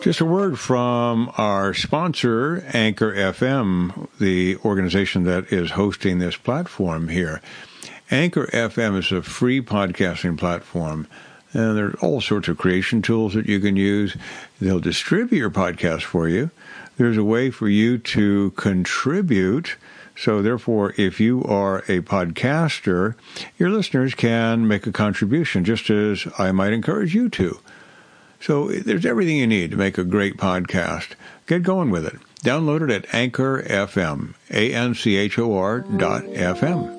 Just a word from our sponsor, Anchor FM, the organization that is hosting this platform here. Anchor FM is a free podcasting platform, and there are all sorts of creation tools that you can use. They'll distribute your podcast for you. There's a way for you to contribute. So, therefore, if you are a podcaster, your listeners can make a contribution, just as I might encourage you to. So there's everything you need to make a great podcast. Get going with it. Download it at Anchor FM, A-N-C-H-O-R dot F-M.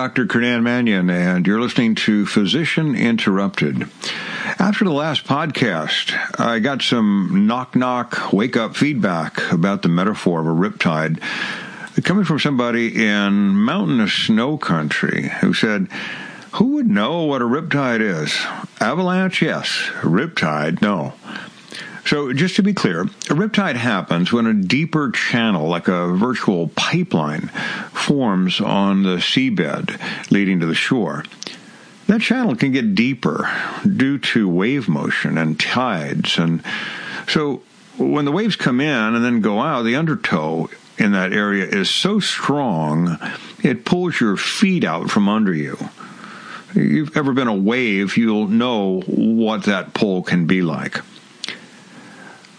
Dr. Kernan Manion, and you're listening to Physician Interrupted. After the last podcast, I got some knock knock wake up feedback about the metaphor of a riptide coming from somebody in mountainous snow country who said, Who would know what a riptide is? Avalanche, yes. Riptide, no. So, just to be clear, a riptide happens when a deeper channel, like a virtual pipeline, forms on the seabed leading to the shore. That channel can get deeper due to wave motion and tides. And so, when the waves come in and then go out, the undertow in that area is so strong it pulls your feet out from under you. If you've ever been a wave, you'll know what that pull can be like.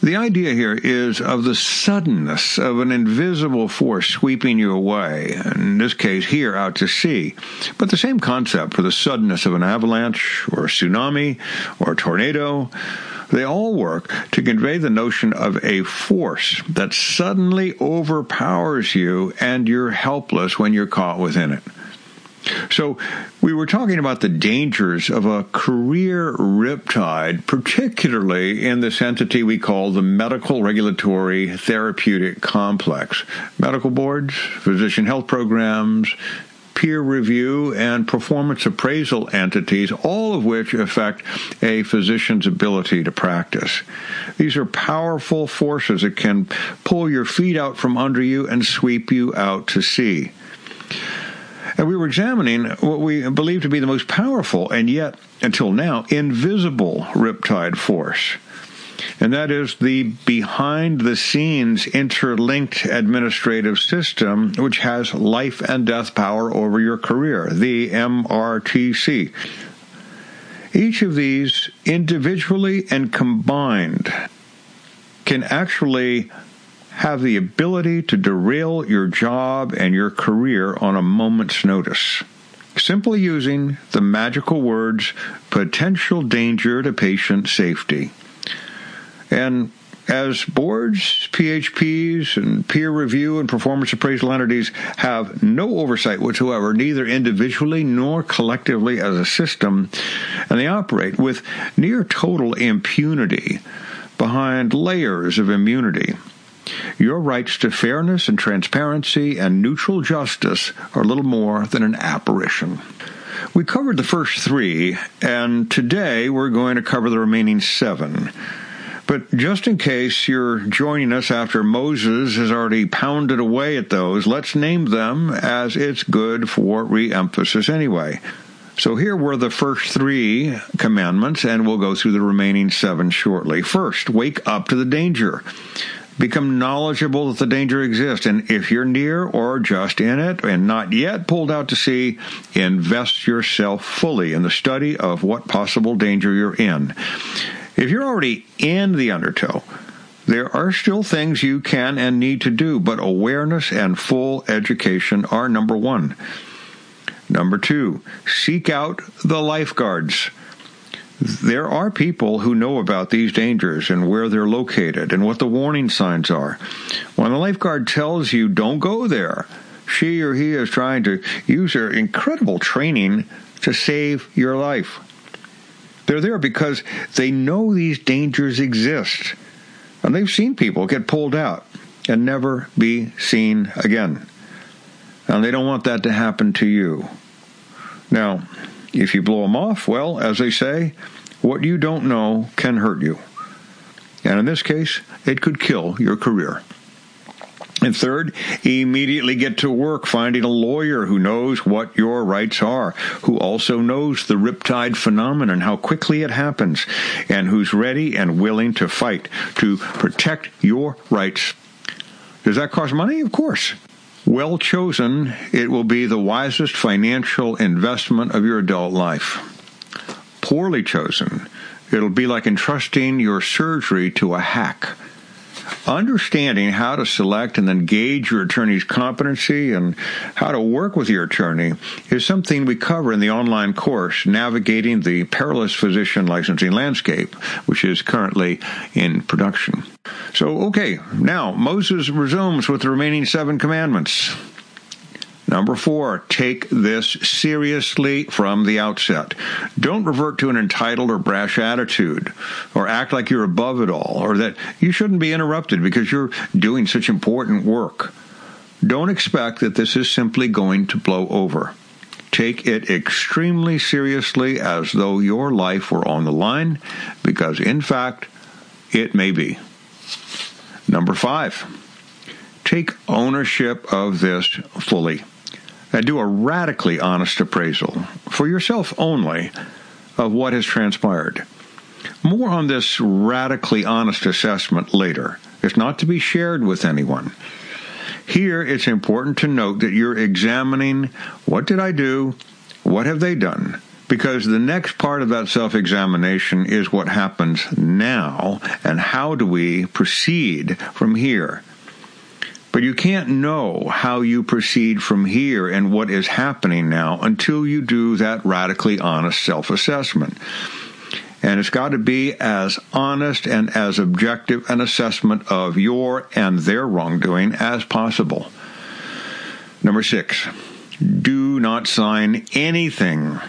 The idea here is of the suddenness of an invisible force sweeping you away, in this case here out to sea. But the same concept for the suddenness of an avalanche or a tsunami or a tornado. They all work to convey the notion of a force that suddenly overpowers you and you're helpless when you're caught within it. So, we were talking about the dangers of a career riptide, particularly in this entity we call the medical regulatory therapeutic complex. Medical boards, physician health programs, peer review, and performance appraisal entities, all of which affect a physician's ability to practice. These are powerful forces that can pull your feet out from under you and sweep you out to sea. And we were examining what we believe to be the most powerful and yet, until now, invisible riptide force. And that is the behind the scenes interlinked administrative system, which has life and death power over your career, the MRTC. Each of these, individually and combined, can actually have the ability to derail your job and your career on a moment's notice. Simply using the magical words potential danger to patient safety. And as boards, PHPs, and peer review and performance appraisal entities have no oversight whatsoever, neither individually nor collectively as a system, and they operate with near total impunity behind layers of immunity. Your rights to fairness and transparency and neutral justice are little more than an apparition. We covered the first three, and today we're going to cover the remaining seven. But just in case you're joining us after Moses has already pounded away at those, let's name them as it's good for re-emphasis anyway. So here were the first three commandments, and we'll go through the remaining seven shortly. First, wake up to the danger. Become knowledgeable that the danger exists, and if you're near or just in it and not yet pulled out to sea, invest yourself fully in the study of what possible danger you're in. If you're already in the undertow, there are still things you can and need to do, but awareness and full education are number one. Number two, seek out the lifeguards. There are people who know about these dangers and where they're located and what the warning signs are. When the lifeguard tells you don't go there, she or he is trying to use their incredible training to save your life. They're there because they know these dangers exist. And they've seen people get pulled out and never be seen again. And they don't want that to happen to you. Now, if you blow them off, well, as they say, what you don't know can hurt you. And in this case, it could kill your career. And third, immediately get to work finding a lawyer who knows what your rights are, who also knows the riptide phenomenon, how quickly it happens, and who's ready and willing to fight to protect your rights. Does that cost money? Of course. Well chosen, it will be the wisest financial investment of your adult life. Poorly chosen, it'll be like entrusting your surgery to a hack understanding how to select and then gauge your attorney's competency and how to work with your attorney is something we cover in the online course, Navigating the Perilous Physician Licensing Landscape, which is currently in production. So, okay, now Moses resumes with the remaining seven commandments. Number four, take this seriously from the outset. Don't revert to an entitled or brash attitude, or act like you're above it all, or that you shouldn't be interrupted because you're doing such important work. Don't expect that this is simply going to blow over. Take it extremely seriously as though your life were on the line, because in fact, it may be. Number five, take ownership of this fully and do a radically honest appraisal for yourself only of what has transpired. More on this radically honest assessment later. It's not to be shared with anyone. Here, it's important to note that you're examining what did I do? What have they done? Because the next part of that self examination is what happens now and how do we proceed from here. But you can't know how you proceed from here and what is happening now until you do that radically honest self assessment. And it's got to be as honest and as objective an assessment of your and their wrongdoing as possible. Number six, do not sign anything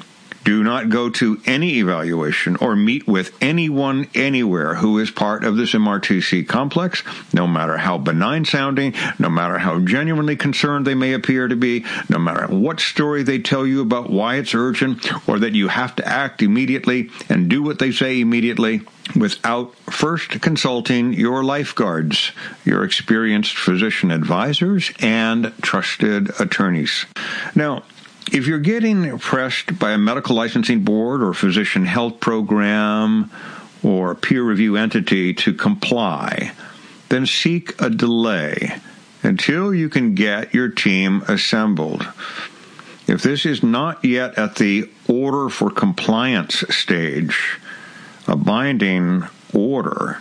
do not go to any evaluation or meet with anyone anywhere who is part of this MRTC complex, no matter how benign sounding, no matter how genuinely concerned they may appear to be, no matter what story they tell you about why it's urgent or that you have to act immediately and do what they say immediately without first consulting your lifeguards, your experienced physician advisors, and trusted attorneys. Now, if you're getting pressed by a medical licensing board or physician health program or peer review entity to comply, then seek a delay until you can get your team assembled. If this is not yet at the order for compliance stage, a binding order,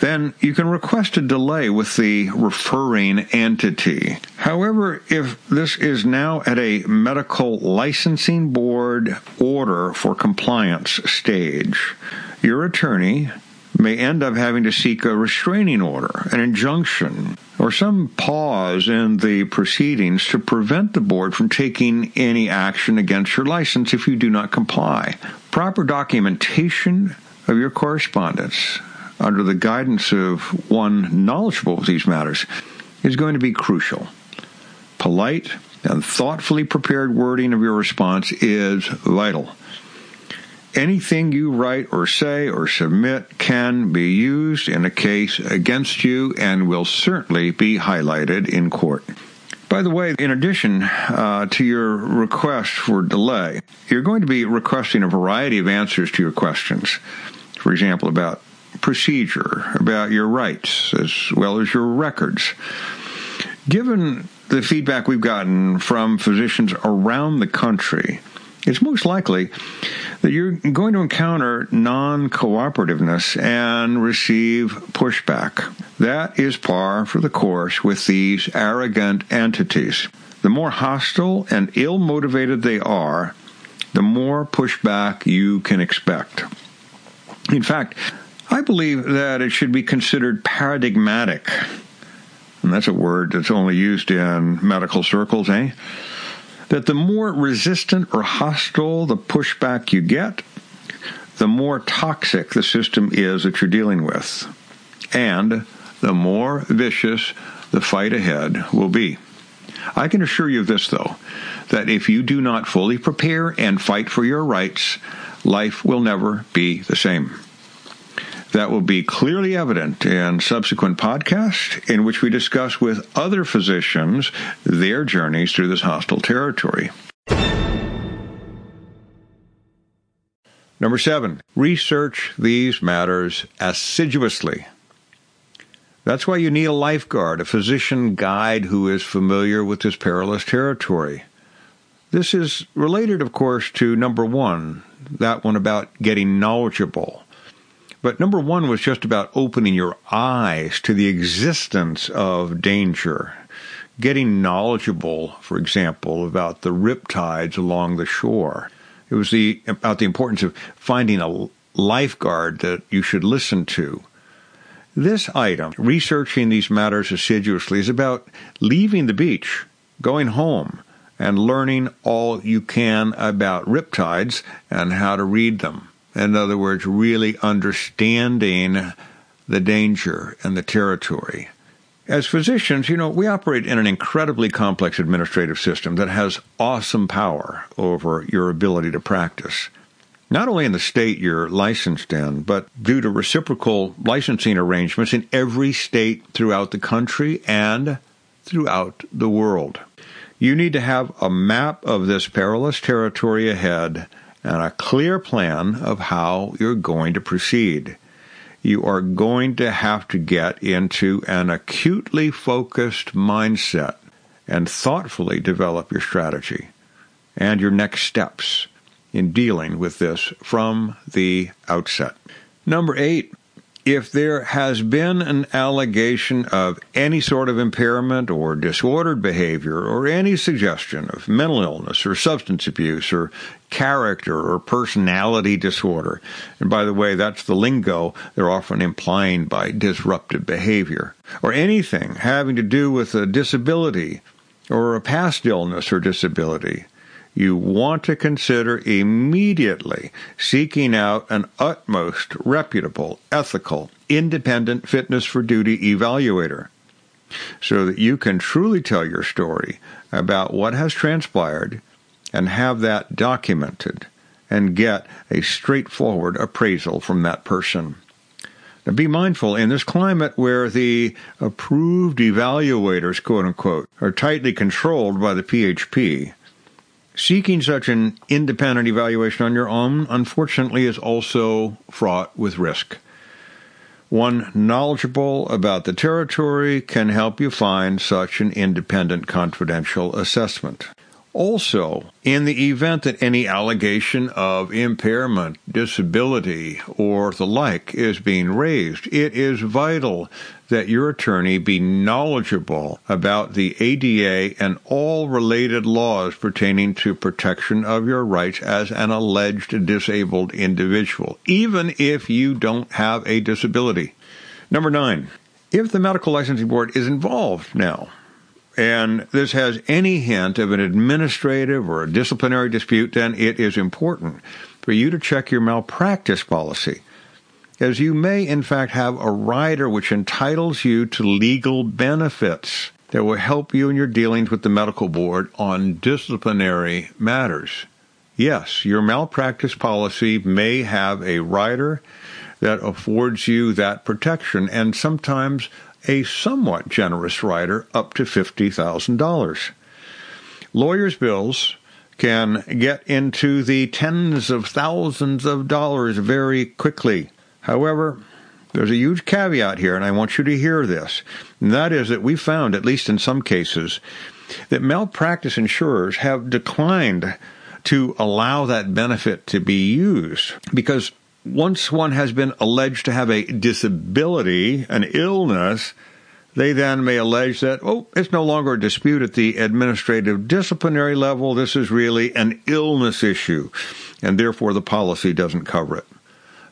then you can request a delay with the referring entity. However, if this is now at a medical licensing board order for compliance stage, your attorney may end up having to seek a restraining order, an injunction, or some pause in the proceedings to prevent the board from taking any action against your license if you do not comply. Proper documentation of your correspondence under the guidance of one knowledgeable of these matters is going to be crucial. Polite and thoughtfully prepared wording of your response is vital. Anything you write or say or submit can be used in a case against you and will certainly be highlighted in court. By the way, in addition uh, to your request for delay, you're going to be requesting a variety of answers to your questions. For example, about procedure, about your rights, as well as your records. Given the feedback we've gotten from physicians around the country, it's most likely that you're going to encounter non cooperativeness and receive pushback. That is par for the course with these arrogant entities. The more hostile and ill motivated they are, the more pushback you can expect. In fact, I believe that it should be considered paradigmatic. And that's a word that's only used in medical circles, eh? That the more resistant or hostile the pushback you get, the more toxic the system is that you're dealing with. And the more vicious the fight ahead will be. I can assure you this, though, that if you do not fully prepare and fight for your rights, life will never be the same. That will be clearly evident in subsequent podcasts in which we discuss with other physicians their journeys through this hostile territory. Number seven, research these matters assiduously. That's why you need a lifeguard, a physician guide who is familiar with this perilous territory. This is related, of course, to number one, that one about getting knowledgeable. But number one was just about opening your eyes to the existence of danger. Getting knowledgeable, for example, about the riptides along the shore. It was the, about the importance of finding a lifeguard that you should listen to. This item, researching these matters assiduously, is about leaving the beach, going home, and learning all you can about riptides and how to read them. In other words, really understanding the danger and the territory. As physicians, you know, we operate in an incredibly complex administrative system that has awesome power over your ability to practice. Not only in the state you're licensed in, but due to reciprocal licensing arrangements in every state throughout the country and throughout the world. You need to have a map of this perilous territory ahead and a clear plan of how you're going to proceed. You are going to have to get into an acutely focused mindset and thoughtfully develop your strategy and your next steps in dealing with this from the outset. Number eight, if there has been an allegation of any sort of impairment or disordered behavior or any suggestion of mental illness or substance abuse or character or personality disorder, and by the way, that's the lingo they're often implying by disruptive behavior, or anything having to do with a disability or a past illness or disability, you want to consider immediately seeking out an utmost reputable, ethical, independent fitness for duty evaluator so that you can truly tell your story about what has transpired and have that documented and get a straightforward appraisal from that person. Now be mindful in this climate where the approved evaluators, quote unquote, are tightly controlled by the PHP Seeking such an independent evaluation on your own, unfortunately, is also fraught with risk. One knowledgeable about the territory can help you find such an independent confidential assessment. Also, in the event that any allegation of impairment, disability, or the like is being raised, it is vital that your attorney be knowledgeable about the ADA and all related laws pertaining to protection of your rights as an alleged disabled individual, even if you don't have a disability. Number nine, if the Medical Licensing Board is involved now, and this has any hint of an administrative or a disciplinary dispute, then it is important for you to check your malpractice policy, as you may in fact have a rider which entitles you to legal benefits that will help you in your dealings with the medical board on disciplinary matters. Yes, your malpractice policy may have a rider that affords you that protection, and sometimes a somewhat generous rider up to $50,000. Lawyers' bills can get into the tens of thousands of dollars very quickly. However, there's a huge caveat here, and I want you to hear this. And that is that we found, at least in some cases, that malpractice insurers have declined to allow that benefit to be used because once one has been alleged to have a disability, an illness, they then may allege that, oh, it's no longer a dispute at the administrative disciplinary level. This is really an illness issue, and therefore the policy doesn't cover it.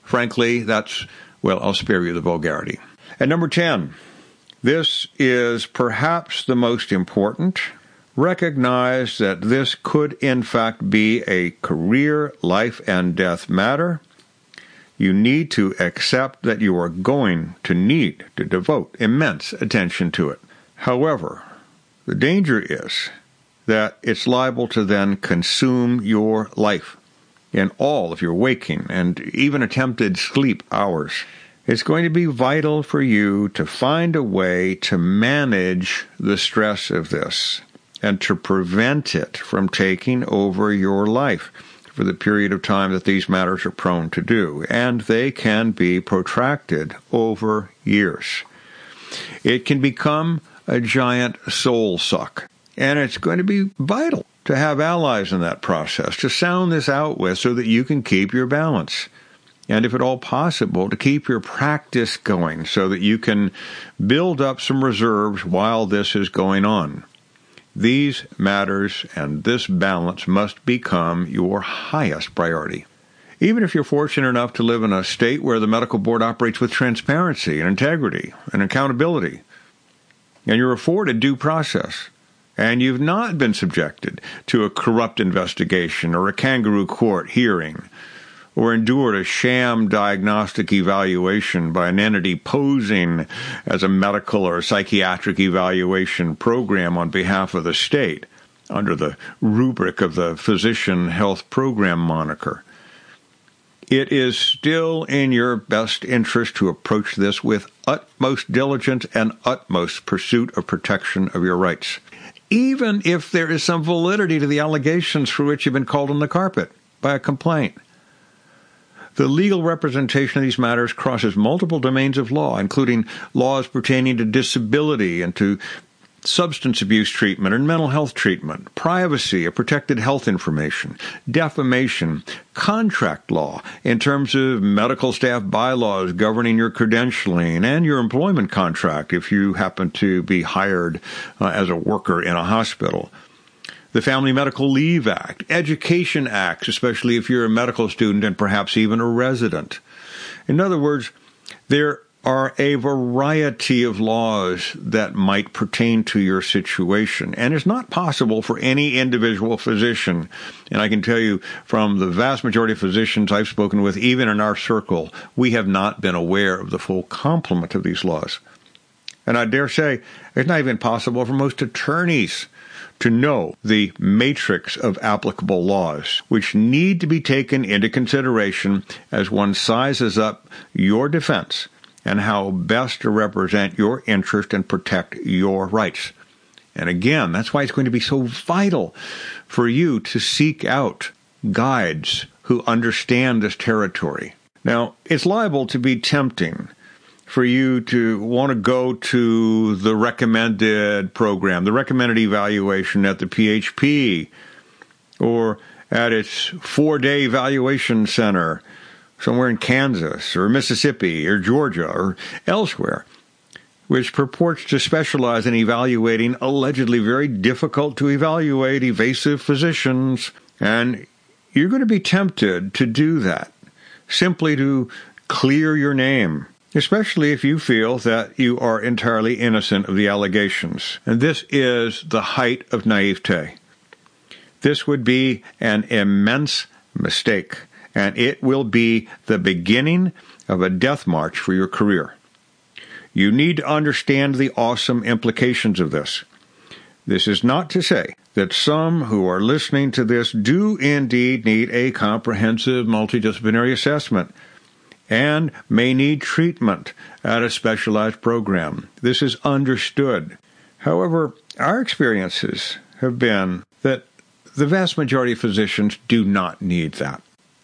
Frankly, that's, well, I'll spare you the vulgarity. And number 10, this is perhaps the most important. Recognize that this could, in fact, be a career, life, and death matter you need to accept that you are going to need to devote immense attention to it. However, The danger is that it's liable to then consume your life in all of your waking and even attempted sleep hours. It's going to be vital for you to find a way to manage the stress of this and to prevent it from taking over your life for the period of time that these matters are prone to do. And they can be protracted over years. It can become a giant soul suck. And it's going to be vital to have allies in that process to sound this out with so that you can keep your balance. And if at all possible, to keep your practice going so that you can build up some reserves while this is going on. These matters and this balance must become your highest priority. Even if you're fortunate enough to live in a state where the medical board operates with transparency and integrity and accountability, and you're afforded due process, and you've not been subjected to a corrupt investigation or a kangaroo court hearing, or endured a sham diagnostic evaluation by an entity posing as a medical or psychiatric evaluation program on behalf of the state under the rubric of the Physician Health Program moniker. It is still in your best interest to approach this with utmost diligence and utmost pursuit of protection of your rights even if there is some validity to the allegations for which you've been called on the carpet by a complaint. The legal representation of these matters crosses multiple domains of law, including laws pertaining to disability and to substance abuse treatment and mental health treatment, privacy of protected health information, defamation, contract law in terms of medical staff bylaws governing your credentialing and your employment contract if you happen to be hired uh, as a worker in a hospital. The Family Medical Leave Act, Education Acts, especially if you're a medical student and perhaps even a resident. In other words, there are a variety of laws that might pertain to your situation. And it's not possible for any individual physician, and I can tell you from the vast majority of physicians I've spoken with, even in our circle, we have not been aware of the full complement of these laws. And I dare say it's not even possible for most attorneys to know the matrix of applicable laws, which need to be taken into consideration as one sizes up your defense and how best to represent your interest and protect your rights. And again, that's why it's going to be so vital for you to seek out guides who understand this territory. Now, it's liable to be tempting for you to want to go to the recommended program, the recommended evaluation at the PHP, or at its four day evaluation center, somewhere in Kansas or Mississippi or Georgia or elsewhere, which purports to specialize in evaluating allegedly very difficult to evaluate evasive physicians. And you're going to be tempted to do that simply to clear your name, especially if you feel that you are entirely innocent of the allegations. And this is the height of naivete. This would be an immense mistake and it will be the beginning of a death march for your career. You need to understand the awesome implications of this. This is not to say that some who are listening to this do indeed need a comprehensive multidisciplinary assessment and may need treatment at a specialized program. This is understood. However, our experiences have been that the vast majority of physicians do not need that.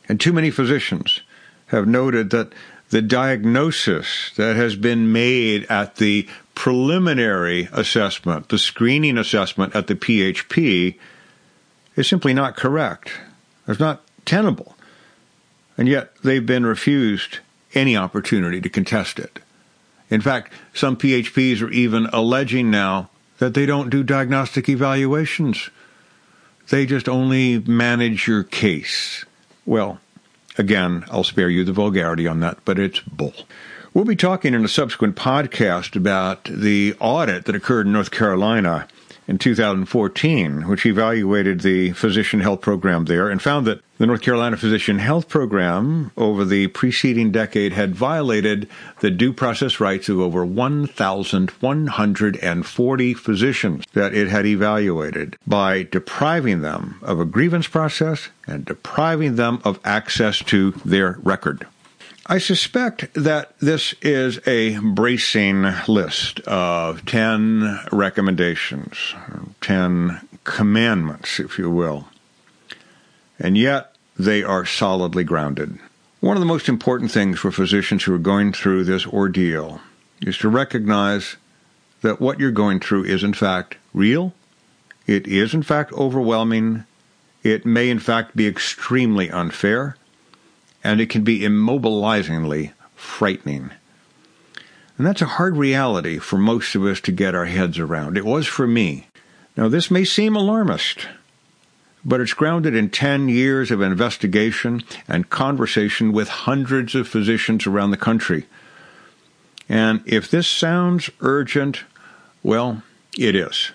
And too many physicians have noted that the diagnosis that has been made at the preliminary assessment, the screening assessment at the PHP, is simply not correct. It's not tenable. And yet they've been refused any opportunity to contest it. In fact, some PHPs are even alleging now that they don't do diagnostic evaluations. They just only manage your case. Well, again, I'll spare you the vulgarity on that, but it's bull. We'll be talking in a subsequent podcast about the audit that occurred in North Carolina in 2014, which evaluated the physician health program there and found that the North Carolina Physician Health Program over the preceding decade had violated the due process rights of over 1,140 physicians that it had evaluated by depriving them of a grievance process and depriving them of access to their record. I suspect that this is a bracing list of 10 recommendations, 10 commandments, if you will. And yet, they are solidly grounded. One of the most important things for physicians who are going through this ordeal is to recognize that what you're going through is, in fact, real. It is, in fact, overwhelming. It may, in fact, be extremely unfair and it can be immobilizingly frightening. And that's a hard reality for most of us to get our heads around. It was for me. Now, this may seem alarmist, but it's grounded in 10 years of investigation and conversation with hundreds of physicians around the country. And if this sounds urgent, well, it is.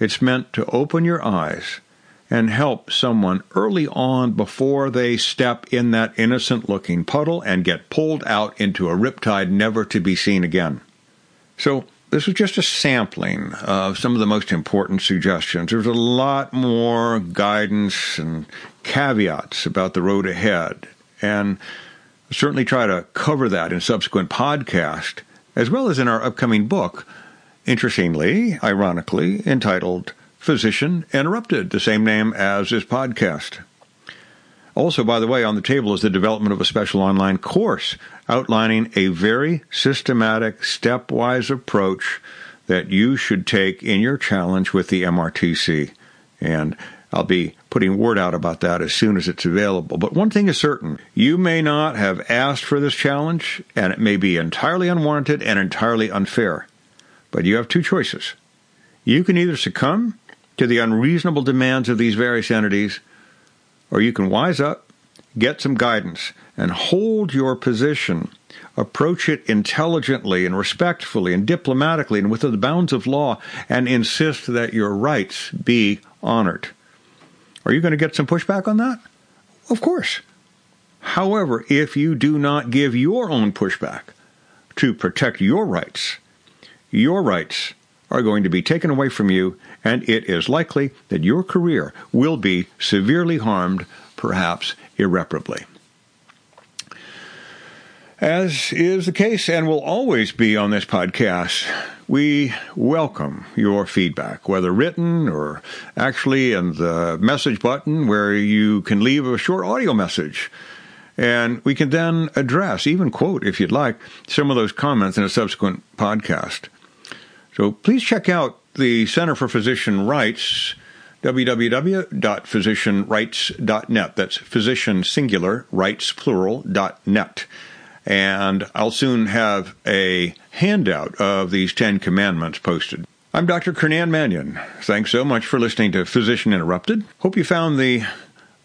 It's meant to open your eyes and help someone early on before they step in that innocent looking puddle and get pulled out into a riptide never to be seen again. So, this was just a sampling of some of the most important suggestions. There's a lot more guidance and caveats about the road ahead, and certainly try to cover that in subsequent podcast, as well as in our upcoming book, interestingly, ironically, entitled Physician Interrupted, the same name as this podcast. Also, by the way, on the table is the development of a special online course outlining a very systematic, stepwise approach that you should take in your challenge with the MRTC. And I'll be putting word out about that as soon as it's available. But one thing is certain you may not have asked for this challenge, and it may be entirely unwarranted and entirely unfair. But you have two choices. You can either succumb to the unreasonable demands of these various entities, or you can wise up, get some guidance, and hold your position. Approach it intelligently and respectfully and diplomatically and within the bounds of law, and insist that your rights be honored. Are you going to get some pushback on that? Of course. However, if you do not give your own pushback to protect your rights, your rights are going to be taken away from you, and it is likely that your career will be severely harmed, perhaps irreparably. As is the case and will always be on this podcast, we welcome your feedback, whether written or actually in the message button where you can leave a short audio message. And we can then address, even quote if you'd like, some of those comments in a subsequent podcast. So please check out the Center for Physician Rights, www.physicianrights.net. That's physician singular, rights plural, dot net. And I'll soon have a handout of these Ten Commandments posted. I'm Dr. Kernan Manion. Thanks so much for listening to Physician Interrupted. Hope you found the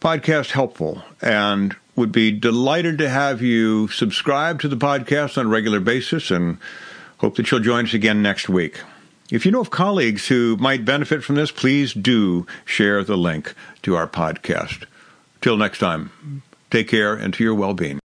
podcast helpful and would be delighted to have you subscribe to the podcast on a regular basis and Hope that you'll join us again next week. If you know of colleagues who might benefit from this, please do share the link to our podcast. Till next time, take care and to your well being.